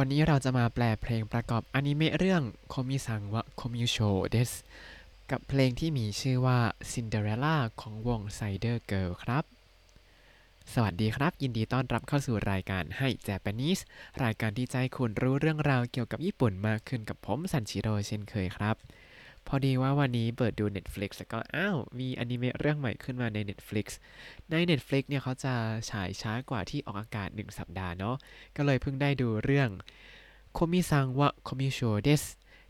วันนี้เราจะมาแปลเพลงประกอบอนิเมะเรื่อง古見さんは、コミュ症ですกับเพลงที่มีชื่อว่า Cinderella ของวง Cider Girl ครับ สวัสดีครับ ยินดีต้อนรับเข้าสู่รายการให้ Japanese รายการที่จะให้คุณรู้เรื่องราวเกี่ยวกับญี่ปุ่นมากขึ้นกับผมซันชิโร่เช่นเคยครับ พอดีว่าวันนี้เปิดดู Netflix แล้วก็อ้าว มีอนิเมะเรื่องใหม่ขึ้นมาใน Netflix ใน Netflix เนี่ยเขาจะฉายช้ากว่าที่ออกอากาศ 1 สัปดาห์เนาะก็เลยเพิ่งได้ดูเรื่องโคมิซังวะโคมิโชเดส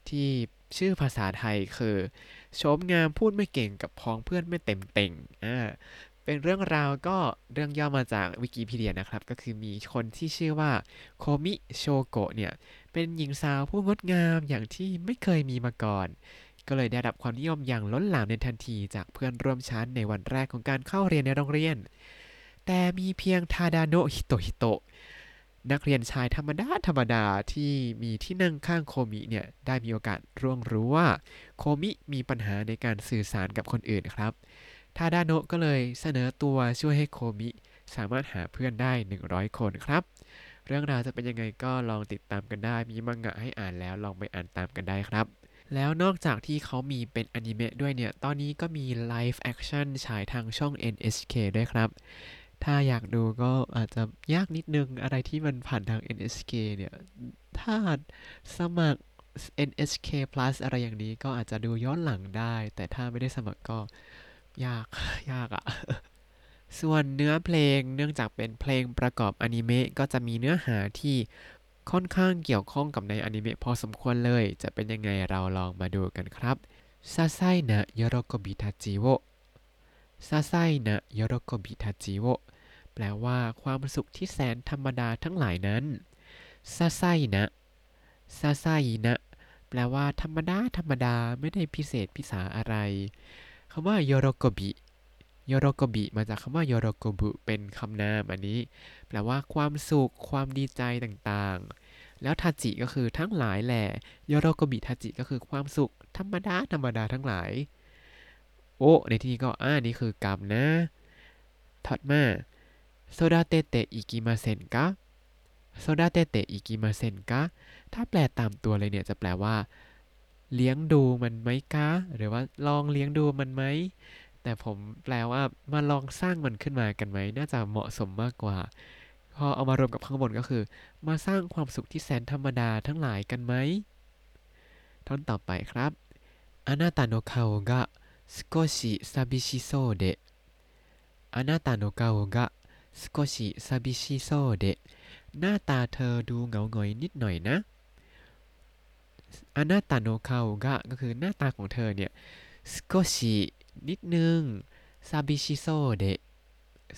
ที่ชื่อภาษาไทยคือโฉมงามพูดไม่เก่งกับพ้องเพื่อนไม่เต็มเต่งอ่าเป็นเรื่องราวก็เรื่องย่อมาจากวิกิพีเดียนะครับ ก็คือมีคนที่ชื่อว่าโคมิโชโกะเนี่ย เป็นหญิงสาวผู้งดงามอย่างที่ไม่เคยมีมาก่อน ก็เลยได้รับความนิยมอย่างล้นหลามในทันทีจากเพื่อนร่วมชั้นในวันแรกของการเข้าเรียนในโรงเรียน แต่มีเพียงทาดาโนะฮิโตะฮิโตะนักเรียนชายธรรมดาธรรมดาที่มีที่นั่งข้างโคมิเนี่ยได้มีโอกาสร่วงรู้ว่าโคมิมีปัญหาในการสื่อสารกับคนอื่นครับ ทาดาโนะก็เลยเสนอตัวช่วยให้โคมิสามารถหาเพื่อนได้ 100 คนครับ เรื่องราวจะเป็นยังไงก็ลองติดตามกันได้ มีมังงะให้อ่านแล้วลองไปอ่านตามกันได้ครับ แล้วนอกจากที่เขามีเป็นอนิเมะด้วยเนี่ย ตอนนี้ก็มี live action ฉายทางช่อง NHK ด้วยครับ ถ้าอยากดูก็อาจจะยากนิดนึงอะไรที่มันผ่านทาง NHK เนี่ย ถ้าสมัคร NHK Plus อะไรอย่างนี้ก็อาจจะดูย้อนหลังได้ แต่ถ้าไม่ได้สมัครก็ยาก ยากอะส่วนเนื้อเพลงเนื่องจากเป็นเพลงประกอบอนิเมะก็จะมีเนื้อหาที่ ค่อนข้างเกี่ยวข้องกับในอนิเมะพอสมควรเลย จะเป็นยังไงเราลองมาดูกันครับซาไซささいな喜びたちを ささいな喜びたちを แปลว่าความสุขที่แสนธรรมดาทั้งหลายนั้นささいな ささいな แปลว่าธรรมดาธรรมดาไม่ได้พิเศษพิสาอะไรคำว่าโยโรโกบิ ยโรโกบิมาจากคำว่าโยโรโกบุเป็นคำนามอันนี้ แปลว่าความสุข ความดีใจต่างๆ แล้ว たち ก็คือทั้งหลายแหละ喜びたち ก็คือความสุข ธรรมดาธรรมดาทั้งหลาย を ในที่นี้ก็อ่านี่คือกรรมนะถัดมา 育てていきませんか 育てていきませんか ถ้าแปลตามตัวเลยเนี่ยจะแปลว่า เลี้ยงดูมันไหมกะหรือว่าลองเลี้ยงดูมันไหม แต่ผมแปลว่ามาลองสร้างมันขึ้นมากันไหม น่าจะเหมาะสมมากกว่า พอเอามารวมกับข้างบนก็คือ มาสร้างความสุขที่แสนธรรมดาทั้งหลายกันไหม ท่อนต่อไปครับあなたの顔が少し寂しそうであなたの顔が少し寂しそうでหน้าตาเธอดูเหงาหงอยนิดหน่อยนะอานาตาโนคาโกะก็คือหน้าตาของเธอเนี่ยสโกชิ นิดนึงซาบิชิโซเดะ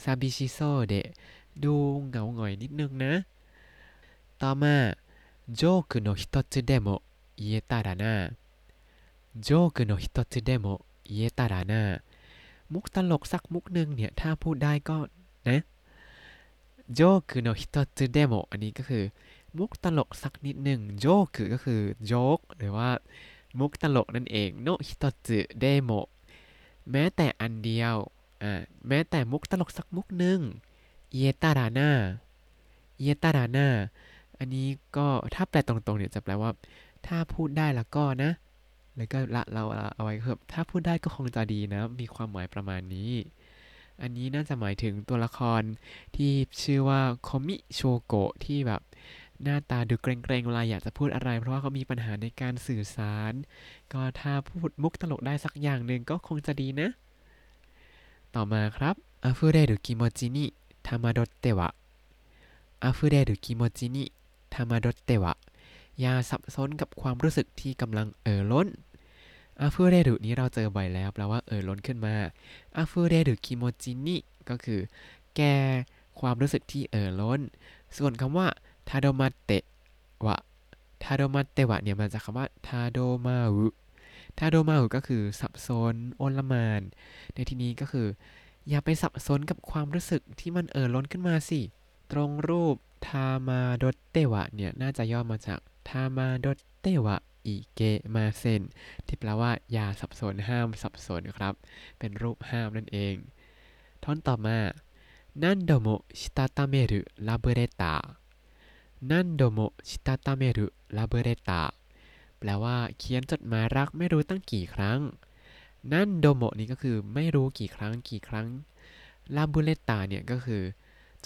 ซาบิชิโซเดะดูเหงาหงอยนิดนึงนะ ต่อมาジョークの一つでも言えたらなジョークの一つでも言えたらなมุกตลกสักมุกหนึ่งเนี่ย ถ้าพูดได้ก็นะโจคือโนฮิโตสึเดโมอันนี้ก็คือ มุกตลกสักนิดหนึ่งโจคือก็คือโจกหรือว่า มุกตลกนั่นเองโนฮิโตสึเดโม แม้แต่อันเดียวอ่าแม้แต่มุกตลกสักมุกหนึ่ง言えたらな 言えたらな อันนี้ก็ถ้าแปลตรงๆเนี่ยจะแปลว่า ถ้าพูดได้แล้วก็นะ แล้วก็ละเราเอาไว้ครับถ้าพูดได้ก็คงจะดีนะ มีความหมายประมาณนี้ อันนี้น่าจะหมายถึงตัวละครที่ชื่อว่าโคมิโชโกะที่แบบ หน้าตาดูเกรงๆเวลาอยากจะพูดอะไร เพราะว่าเขามีปัญหาในการสื่อสาร ก็ถ้าพูดมุกตลกได้สักอย่างหนึ่งก็คงจะดีนะ ต่อมาครับ 溢れる気持ちに戸惑っては 溢れる気持ちに戸惑っては อย่าสับสนกับความรู้สึกที่กำลังเอ่อล้น 溢れる นี้เราเจอบ่อยแล้วแปลว่าเอ่อล้นขึ้นมา 溢れる気持ちにก็คือ แกความรู้สึกที่เอ่อล้น ส่วนคำว่า ทาโดมาเตวะทาโดมาเตวะเนี่ยมาจากคำว่าทาโดมาวุทาโดมาวุก็คือสับสนโอนละมาน ในที่นี้ก็คือ อย่าไปสับสนกับความรู้สึกที่มันเอ่อล้นขึ้นมาสิ ตรงรูปทามาโดเตวะเนี่ยน่าจะย่อมาจากทามาโดเตวะอิเกมาเซนที่แปลว่าอย่าสับสนห้ามสับสนครับ เป็นรูปห้ามนั่นเอง ท่อนต่อมา 何度もしたためるラブレター 何度もしたためるラブレター แปลว่าเขียนจดหมายรักไม่รู้ตั้งกี่ครั้ง 何度も นี่ก็คือไม่รู้กี่ครั้งกี่ครั้ง ラブレター เนี่ยก็คือ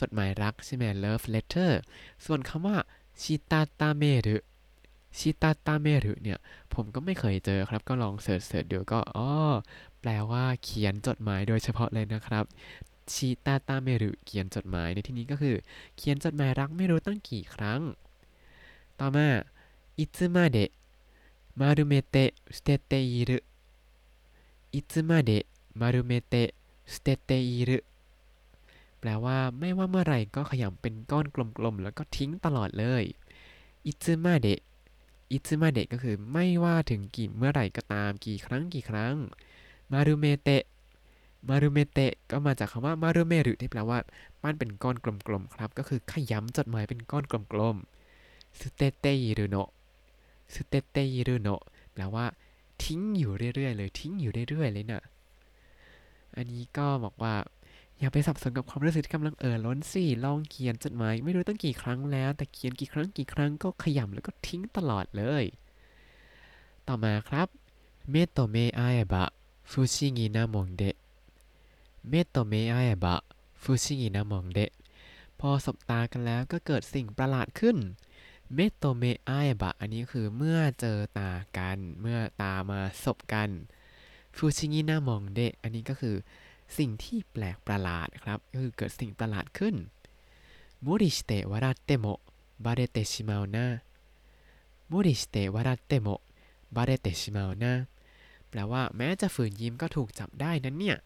จดหมายรักใช่ไหม love letter ส่วนคำว่า したためる したためる เนี่ย ผมก็ไม่เคยเจอครับ ก็ลองเสิร์ชเสิร์ชดูก็อ๋อแปลว่าเขียนจดหมายโดยเฉพาะเลยนะครับ ชิตาตาเมรุเขียนจดหมายในที่นี้ก็คือ เขียนจดหมายรักไม่รู้ตั้งกี่ครั้ง ต่อมาいつまでาเดะมてรุเมเตะสเตてตอิรุแปลว่าไม่ว่าเมื่อไรก็ขยำเป็นก้อนกลมๆ แล้วก็ทิ้งตลอดเลยいつまでいつまでก็คือไม่ว่าถึงกี่เมื่อไหร่ก็ตามกี่ครั้งกี่ครั้งมารุเมเตะ มารุเมเตะก็มาจากคำว่ามารุเมรุที่แปลว่าปั้นเป็นก้อนกลมๆครับ ก็คือขยำจดหมายเป็นก้อนกลมๆสุเตเตยิรุโนะสุเตเตยิรุโนะแปลว่า ทิ้งอยู่เรื่อยๆเลย ทิ้งอยู่เรื่อยๆเลยนะ่ะอันนี้ก็บอกว่า อย่าไปสับสนกับความรู้สึกที่กำลังเอ่อล้นสิลองเขียนจดหมายไม่รู้ตั้งกี่ครั้งแล้ว แต่เขียนกี่ครั้งกี่ครั้งก็ขยำแล้วก็ทิ้งตลอดเลย ต่อมาครับ目と目が合えば不思議なもんで 目と目が合えば不思議なもんでพอสบตากันแล้วก็เกิดสิ่งประหลาดขึ้น目と目が合えばอันนี้คือเมื่อเจอตากัน เมื่อตามาสบกัน不思議なもんでอันนี้ก็คือสิ่งที่แปลกประหลาดครับก็คือเกิดสิ่งประหลาดขึ้น無理して笑ってもバレてしまうな 無理して笑っても バレてしまうなแปลว่าแม้จะฝืนยิ้มก็ถูกจับได้นั้นเนี่ย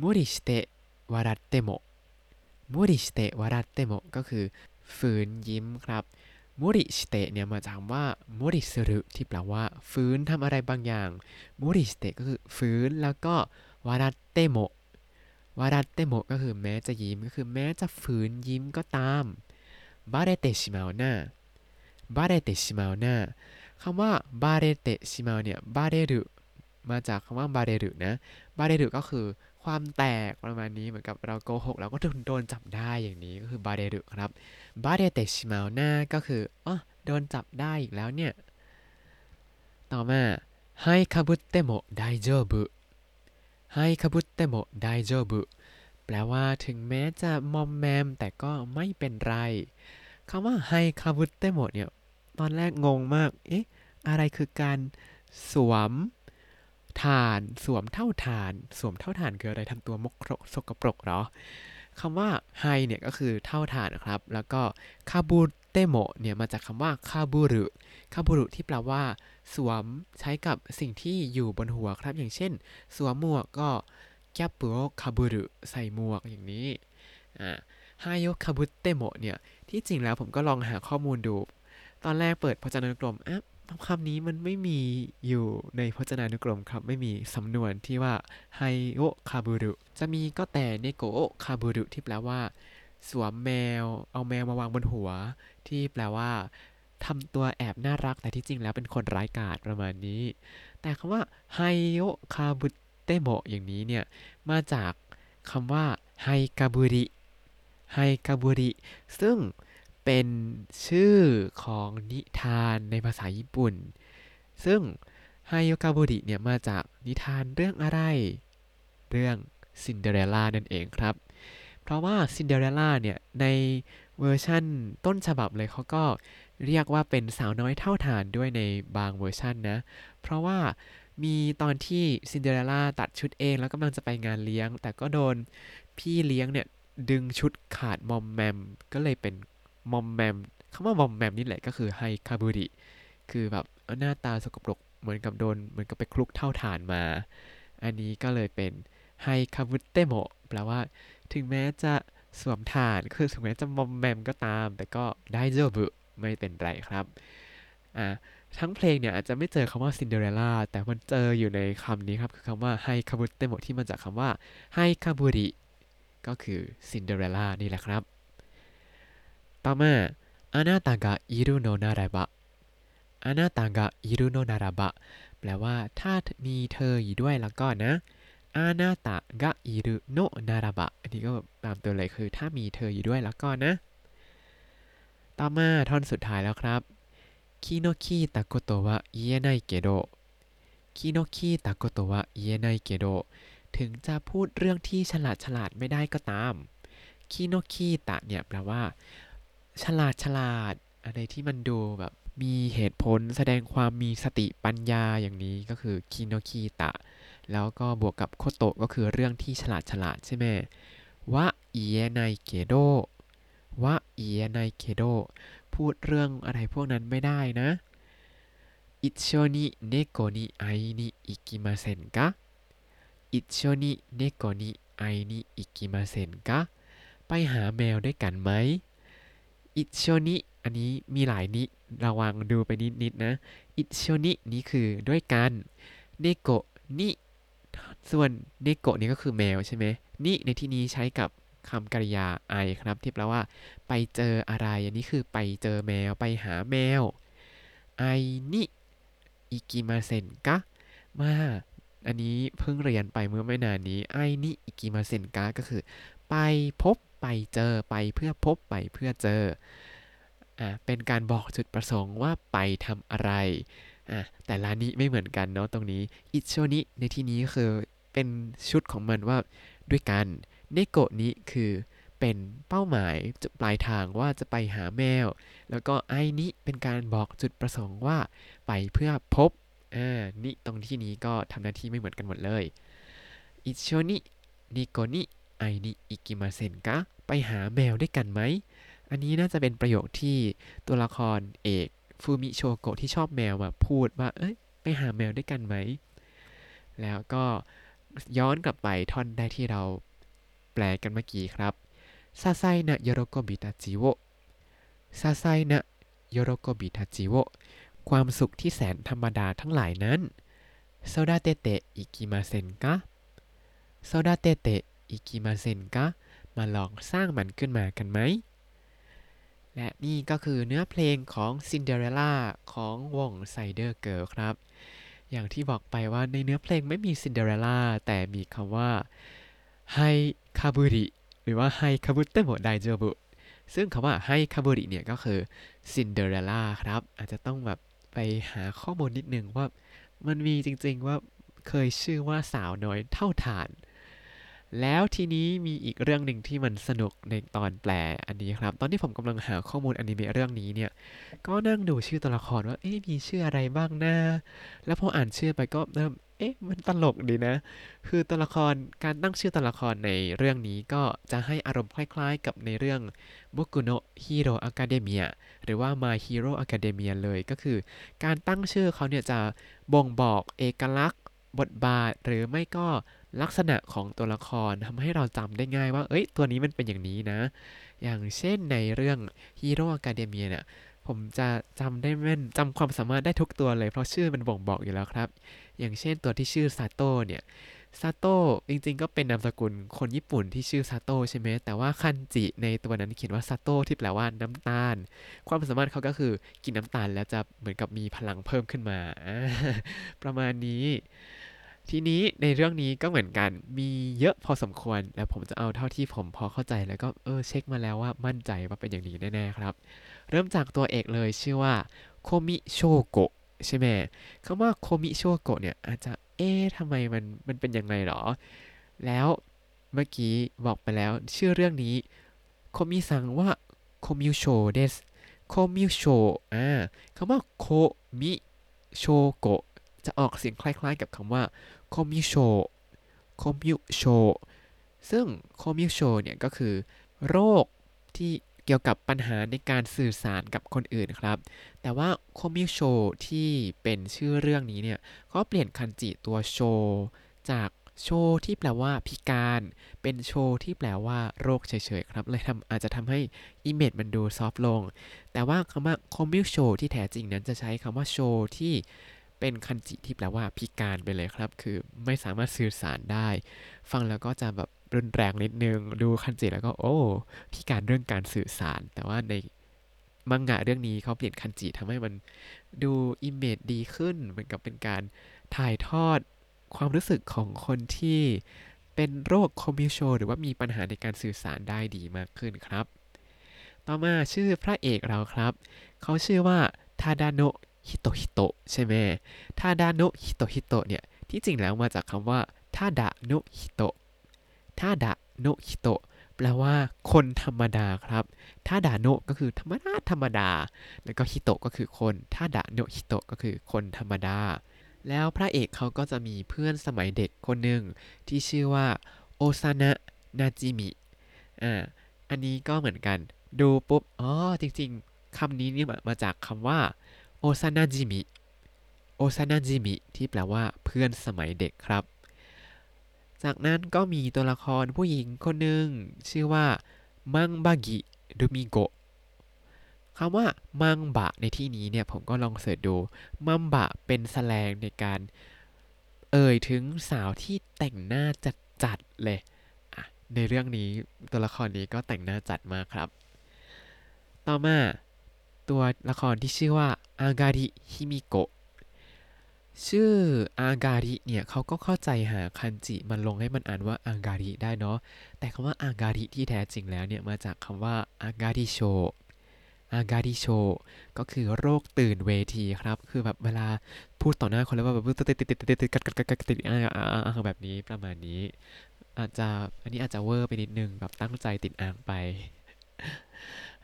無理して笑っても 無理して笑ってもก็คือฝืนยิ้มครับ無理してเนี่ยมาจากคำว่า無理するที่แปลว่า ฝืนทำอะไรบางอย่างมุริสเตก็คือฟื้นแล้วก็笑っても 笑ってもก็คือแม้จะยิ้มก็คือแม้จะฝืนยิ้มก็ตามบาเรเตชิมาน่าบาเรเตชิมาน่าคำว่าบาเรเตชิมาเนี่ยบาเรรุมาจากคำว่าบาเรรุนะบาเรรุก็คือ ความแตกประมาณนี้เหมือนกับเราโกหกเราก็โดนจับได้อย่างนี้ก็คือบาเรรุครับบาเรเตชิมาหน่าก็คืออ๋อโดนจับได้อีกแล้วเนี่ย ต่อมาให้คาบุเตโมไดโจบุให้คาบุเตโมไดโจบุแปลว่าถึงแม้จะมอมแมมแต่ก็ไม่เป็นไรคำว่า灰被ってもเนี่ย ตอนแรกงงมาก เอ๊ะ อะไรคือการสวม ถ่านสวมเถ้าถ่าน สวมเถ้าถ่านคืออะไรทำตัวมกสกปรกเหรอคำว่า灰เนี่ยก็คือเถ้าถ่านนะครับ แล้วก็被ってもเนี่ยมาจากคำว่า被る 被るที่แปลว่า สวมใช้กับสิ่งที่อยู่บนหัวครับ อย่างเช่น สวมหมวกก็キャップを被るใส่หมวกอย่างนี้อ่า灰を被ってもเนี่ยที่จริงแล้วผมก็ลองหาข้อมูลดู ตอนแรกเปิดพจนานุกรมอะ คำนี้มันไม่มีอยู่ในพจนานุกรมครับ ไม่มีสำนวนที่ว่า灰を被るจะมีก็แต่猫を被るที่แปลว่า สวมแมว เอาแมวมาวางบนหัว ที่แปลว่าทำตัวแอบน่ารักแต่ที่จริงแล้วเป็นคนร้ายกาจประมาณนี้ แต่คำว่า灰を被ってもอย่างนี้เนี่ย มาจากคำว่า灰かぶり 灰かぶりซึ่ง เป็นชื่อของนิทานในภาษาญี่ปุ่น ซึ่ง灰かぶりเนี่ยมาจากนิทานเรื่องอะไร เรื่องซินเดอเรลล่านั่นเองครับ เพราะว่าซินเดอเรลล่าเนี่ยในเวอร์ชั่นต้นฉบับเลยเขาก็เรียกว่าเป็นสาวน้อยเถ้าถ่านด้วยในบางเวอร์ชันนะ เพราะว่ามีตอนที่ซินเดอเรลล่าตัดชุดเองแล้วกำลังจะไปงานเลี้ยง แต่ก็โดนพี่เลี้ยงเนี่ยดึงชุดขาดมอมแมมก็เลยเป็น มอมแมมคำว่ามอมแมมนี่แหละก็คือ灰かぶりคือแบบหน้าตาสกปรกเหมือนกับโดนเหมือนกับไปคลุกเถ้าถ่านมา อันนี้ก็เลยเป็น灰被ってもแปลว่า ถึงแม้จะสวมถ่านคือถึงแม้จะมอมแมมก็ตาม แต่ก็大丈夫ไม่เป็นไรครับอ่าทั้งเพลงเนี่ยอาจจะไม่เจอคำว่าซินเดอเรลล่าแต่มันเจออยู่ในคำนี้ครับ คือคำว่า灰被ってもที่มาจากคำว่า灰かぶりก็คือซินเดอเรลล่านี่แหละครับ ต่อมาあなたがいるのならば あなたがいるのならばแปลว่าถ้ามีเธออยู่ด้วยแล้วก็นะอานาตากะอิรุโนนาราบะอันนี้ก็ตามตัวเลยคือ ถ้ามีเธออยู่ด้วยแล้วก็นะ ต่อมาท่อนสุดท้ายแล้วครับคีโนคีตะโกโตวะเยไนเกโดคีโนคีตะโกโตวะเยไนเกโดถึงจะพูดเรื่องที่ฉลาดฉลาดไม่ได้ก็ตามคีโนคีตะเนี่ยแปลว่า ฉลาดฉลาด อะไรที่มันดูแบบมีเหตุผลแสดงความมีสติปัญญาอย่างนี้ก็คือคิโนคิตะ แล้วก็บวกกับことก็คือเรื่องที่ฉลาดฉลาดใช่ไหมは言えないけど は言えないけどพูดเรื่องอะไรพวกนั้นไม่ได้นะ一緒に猫に会いに行きませんか 一緒に猫に会いに行きませんかไปหาแมวด้วยกันไหม 一緒にอันนี้มีหลาย にระวังดูไปนิดๆนะ 一緒にนี้คือด้วยกันเนโกนิส่วนเนโกนี่ก็คือแมวใช่ไหมに ในที่นี้ใช้กับคำกริยา 会いครับที่แปลว่า ไปเจออะไรอันนี้คือไปเจอแมวไปหาแมว会いに行きませんかมา อันนี้เพิ่งเรียนไปเมื่อไม่นานนี้ 会いに行きませんかก็คือ ไปพบไปเจอไปเพื่อพบไปเพื่อเจออ่าเป็นการบอกจุดประสงค์ว่าไปทำอะไรอะแต่ละนี้ไม่เหมือนกันเนาะตรงนี้อิโชนิในที่นี้คือเป็นชุดของมันว่าด้วยกันเนโกะนี้คือเป็นเป้าหมายจุดปลายทางว่าจะไปหาแมว แล้วก็ไอนี้เป็นการบอกจุดประสงค์ว่า ไปเพื่อพบ อ่านี่ตรงที่นี้ก็ทำหน้าที่ไม่เหมือนกันหมดเลยอิชโชนินิโกนิไอนิอิกิมาเซนกะไปหาแมวด้วยกันไหม อันนี้น่าจะเป็นประโยคที่ตัวละครเอกโคมิโชโกะที่ชอบแมวมาพูดว่า เอ้ย ไปหาแมวด้วยกันไหม แล้วก็ย้อนกลับไปท่อนได้ที่เราแปลกันเมื่อกี้ครับ些細な喜びたちを 些細な喜びたちを ความสุขที่แสนธรรมดาทั้งหลายนั้น育てていきませんか育てていきませんかมาลองสร้างมันขึ้นมากันไหม และนี่ก็คือเนื้อเพลงของ Cinderella ของวง Cider Girl ครับ อย่างที่บอกไปว่าในเนื้อเพลงไม่มี Cinderella แต่มีคำว่า灰かぶりหรือว่า灰被っても大丈夫ซึ่งคำว่า灰かぶりเนี่ยก็คือซินเดอเรลล่าครับ อาจจะต้องแบบ ไปหาข้อมูลนิดหนึ่งว่ามันมีจริงๆว่าเคยชื่อว่าสาวน้อยเถ้าถ่าน แล้วทีนี้มีอีกเรื่องหนึ่งที่มันสนุกในตอนแปลอันนี้ครับ ตอนที่ผมกำลังหาข้อมูลอนิเมะเรื่องนี้เนี่ย ก็นั่งดูชื่อตัวละครว่า เอ๊ะมีชื่ออะไรบ้างนะ แล้วพออ่านชื่อไปก็เริ่ม เอ๊ะ มันตลกดีนะ คือตัวละคร การตั้งชื่อตัวละครในเรื่องนี้ก็จะให้อารมณ์คล้ายๆ กับในเรื่อง僕のヒーローアカデミアหรือว่า My Hero Academia เลยก็คือ การตั้งชื่อเขาเนี่ยจะบ่งบอกเอกลักษณ์ บทบาท หรือไม่ก็ลักษณะของตัวละครทำให้เราจำได้ง่ายว่า เอ้ย ตัวนี้มันเป็นอย่างนี้นะ อย่างเช่นในเรื่อง Hero Academia เนี่ย ผมจะจำได้แม่นจำความสามารถได้ทุกตัวเลย เพราะชื่อมันบ่งบอกอยู่แล้วครับ อย่างเช่นตัวที่ชื่อซาโต้เนี่ยซาโต้จริงๆ ก็เป็นนามสกุลคนญี่ปุ่นที่ชื่อซาโต้ใช่ไหมแต่ว่าคันจิในตัวนั้นเขียนว่าซาโต้ที่แปลว่าน้ำตาล ความสามารถเขาก็คือกินน้ำตาลแล้วจะเหมือนกับมีพลังเพิ่มขึ้นมา ประมาณนี้ ทีนี้ในเรื่องนี้ก็เหมือนกันมีเยอะพอสมควร แล้วผมจะเอาเท่าที่ผมพอเข้าใจแล้วก็เออเช็คมาแล้วว่ามั่นใจว่าเป็นอย่างนี้แน่ๆครับ เริ่มจากตัวเอกเลยชื่อว่าโคมิโชโกะใช่ไหมคำว่าโคมิโชโกะเนี่ยอาจจะเอ๊ะทำไมมันมันเป็นยังไงหรอ แล้วเมื่อกี้บอกไปแล้วชื่อเรื่องนี้古見さんはコミュ症ですコミュ症 อ่าคำว่าโคมิโชโกะจะออกเสียงคล้ายๆกับคำว่า コミュ障 コミュ障 ซึ่ง コミュ障 เนี่ยก็คือโรคที่ เกี่ยวกับปัญหาในการสื่อสารกับคนอื่นครับ แต่ว่า コミュ症 ที่เป็นชื่อเรื่องนี้เนี่ยก็เปลี่ยนคันจิตัวโชจากโชที่แปลว่าพิการ เป็นโชที่แปลว่าโรคเฉยๆครับ เลยทำอาจจะทำให้ image มันดู soft ลง แต่ว่าคำว่า コミュ障 ที่แท้จริงนั้นจะใช้คำว่าโชที่เป็นคันจิที่แปลว่าพิการไปเลยครับ คือไม่สามารถสื่อสารได้ ฟังแล้วก็จะแบบรุนแรงนิดนึง ดูคันจิแล้วก็โอ้พิการเรื่องการสื่อสาร แต่ว่าในมังงะเรื่องนี้เขาเปลี่ยนคันจิทำให้มันดู image ดีขึ้น เหมือนกับเป็นการถ่ายทอดความรู้สึกของคนที่เป็นโรค コミュ症 หรือว่ามีปัญหาในการสื่อสารได้ดีมากขึ้นครับ ต่อมาชื่อพระเอกเราครับ เขาชื่อว่าทาดาโนะฮิโตฮิโตใช่ไหมทาดาโนะฮิโตฮิโตเนี่ย ที่จริงแล้วมาจากคำว่า ただの人 ただの人 แปลว่าคนธรรมดาครับทาดาโนก็คือธรรมดาธรรมดา แล้วก็ฮิโตะก็คือคนทาดะโนฮิโตะก็คือคนธรรมดา แล้วพระเอกเขาก็จะมีเพื่อนสมัยเด็กคนหนึ่งที่ชื่อว่าโอซานะนาจิมิ อ่า อันนี้ก็เหมือนกัน ดูปุ๊บ อ๋อ จริงๆคำนี้นี่มาจากคำว่าโอซานาจิมิ โอซานาจิมิที่แปลว่าเพื่อนสมัยเด็กครับ จากนั้นก็มีตัวละครผู้หญิงคนหนึ่งชื่อว่ามังบากิดูมิโกะคำว่ามังบะในที่นี้เนี่ยผมก็ลองเสิร์ชดูมังบะเป็นแสลงในการ เอ่ยถึงสาวที่แต่งหน้าจัดๆเลยในเรื่องนี้ตัวละครนี้ก็แต่งหน้าจัดมากครับ ต่อมาตัวละครที่ชื่อว่าอาการิฮิมิโกะ ชื่ออาการิเนี่ยเขาก็เข้าใจหาคันจิมันลงให้มันอ่านว่าอาการิได้เนาะแต่คำว่าอาการิที่แท้จริงแล้วเนี่ยมาจากคำว่าอาการิโชอากาดิโช ก็คือโรคตื่นเวทีครับ คือแบบเวลาพูดต่อหน้าคนแล้วว่าแบบติดติดติดติดติดกัดกัดกัดกัดติดอ่างแบบนี้ประมาณนี้ อาจจะอันนี้อาจจะเวอร์ไปนิดนึงแบบตั้งใจติดอ่างไป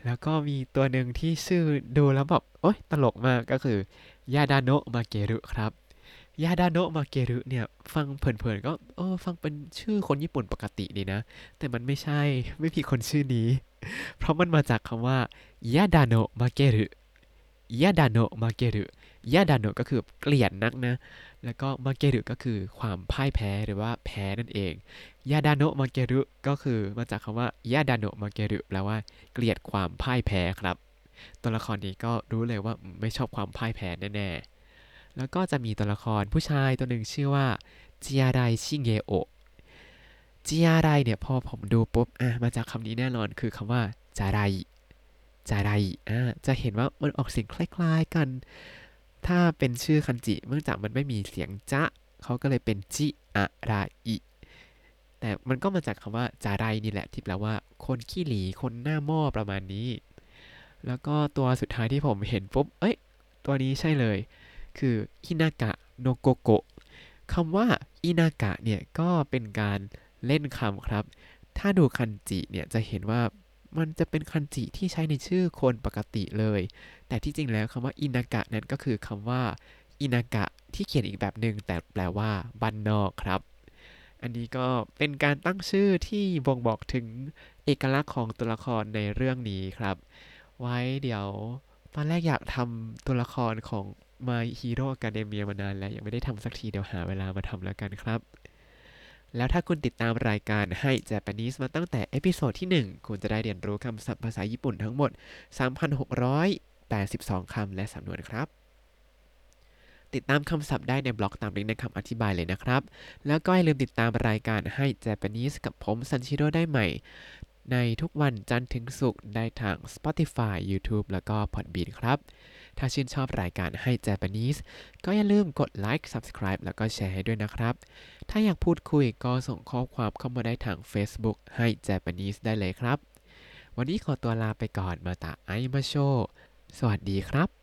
แล้วก็มีตัวหนึ่งที่ชื่อดูแล้วแบบโอ๊ยตลกมากก็คือยาดาโนะมาเกรุครับ ยาดาโนะมาเกรุเนี่ย ฟังเผินๆ ก็เออฟังเป็นชื่อคนญี่ปุ่นปกติดีนะ แต่มันไม่ใช่ไม่มีคนชื่อนี้ เพราะมันมาจากคำว่ายาดาโนะมาเกรุยาดาโนะมาเกรุยาดาโนะก็คือเกลียดนักนะ แล้วก็มาเกรุก็คือความพ่ายแพ้หรือว่าแพ้นั่นเองยาดาโนะมาเกรุก็คือมาจากคำว่ายาดาโนะมาเกรุแปลว่าเกลียดความพ่ายแพ้ครับ ตัวละครนี้ก็รู้เลยว่าไม่ชอบความพ่ายแพ้แน่ๆ แล้วก็จะมีตัวละครผู้ชายตัวหนึ่งชื่อว่าจิอาไรชิเงโอจิอาไรเนี่ยพอผมดูปุ๊บอะมาจากคำนี้แน่นอนคือคำว่าจาไรจาไรอะจะเห็นว่ามันออกเสียงคล้ายๆกัน ถ้าเป็นชื่อคันจิเนื่องจากมันไม่มีเสียงจะเขาก็เลยเป็นจิอะราอิแต่มันก็มาจากคำว่าจาไรนี่แหละที่แปลว่า คนขี้หลีคนหน้าหม้อประมาณนี้ แล้วก็ตัวสุดท้ายที่ผมเห็นปุ๊บเอ้ยตัวนี้ใช่เลย คืออินากะโนโกโกะคำว่าอินากะเนี่ยก็เป็นการเล่นคำครับ ถ้าดูคันจิเนี่ยจะเห็นว่ามันจะเป็นคันจิที่ใช้ในชื่อคนปกติเลย แต่ที่จริงแล้วคำว่าอินากะนั้นก็คือคำว่าอินากะที่เขียนอีกแบบหนึ่งแต่แปลว่าบ้านนอกครับ อันนี้ก็เป็นการตั้งชื่อที่บ่งบอกถึงเอกลักษณ์ของตัวละครในเรื่องนี้ครับ ไว้เดี๋ยวตอนแรกอยากทำตัวละครของ My Hero Academia มานานแล้วยังไม่ได้ทำสักทีเดี๋ยวหาเวลามาทำแล้วกันครับ แล้วถ้าคุณติดตามรายการให้ Japanese มาตั้งแต่ episode ที่ 1 คุณจะได้เรียนรู้คำศัพท์ภาษาญี่ปุ่นทั้งหมด 3,682 คำและสำนวนครับติดตามคำศัพท์ได้ในบล็อกตามลิงก์ในคำอธิบายเลยนะครับ แล้วก็อย่าลืมติดตามรายการให้ Japanese กับผมซันชิโร่ได้ใหม่ ในทุกวันจันทร์ถึงศุกร์ได้ทาง Spotify YouTube แล้วก็ Podbean ครับ ถ้าชื่นชอบรายการให้เจแปนิสก็อย่าลืมกดไลค์ Subscribe แล้วก็แชร์ให้ด้วยนะครับ ถ้าอยากพูดคุยก็ส่งข้อความเข้ามาได้ทาง Facebook ให้เจแปนิสได้เลยครับ วันนี้ขอตัวลาไปก่อนมาตาไอมาโช สวัสดีครับ